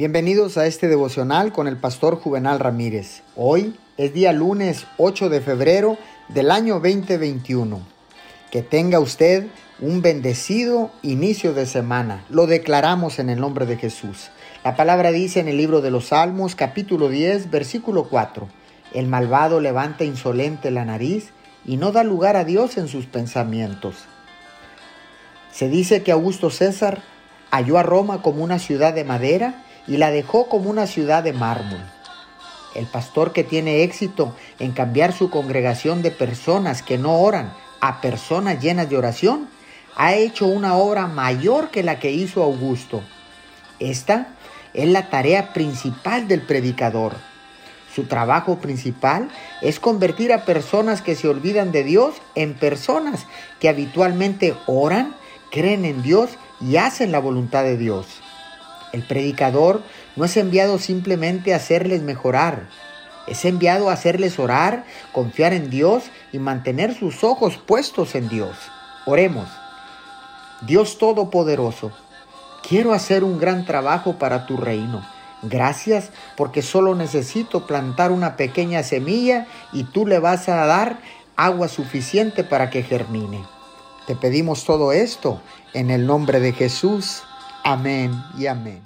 Bienvenidos a este devocional con el pastor Juvenal Ramírez. Hoy es día lunes 8 de febrero del año 2021. Que tenga usted un bendecido inicio de semana. Lo declaramos en el nombre de Jesús. La palabra dice en el libro de los Salmos capítulo 10 versículo 4. El malvado levanta insolente la nariz y no da lugar a Dios en sus pensamientos. Se dice que Augusto César halló a Roma como una ciudad de madera y la dejó como una ciudad de mármol. El pastor que tiene éxito en cambiar su congregación de personas que no oran a personas llenas de oración, ha hecho una obra mayor que la que hizo Augusto. Esta es la tarea principal del predicador. Su trabajo principal es convertir a personas que se olvidan de Dios en personas que habitualmente oran, creen en Dios y hacen la voluntad de Dios. El predicador no es enviado simplemente a hacerles mejorar, es enviado a hacerles orar, confiar en Dios y mantener sus ojos puestos en Dios. Oremos. Dios Todopoderoso, quiero hacer un gran trabajo para tu reino. Gracias porque solo necesito plantar una pequeña semilla y tú le vas a dar agua suficiente para que germine. Te pedimos todo esto en el nombre de Jesús. Amén y amén.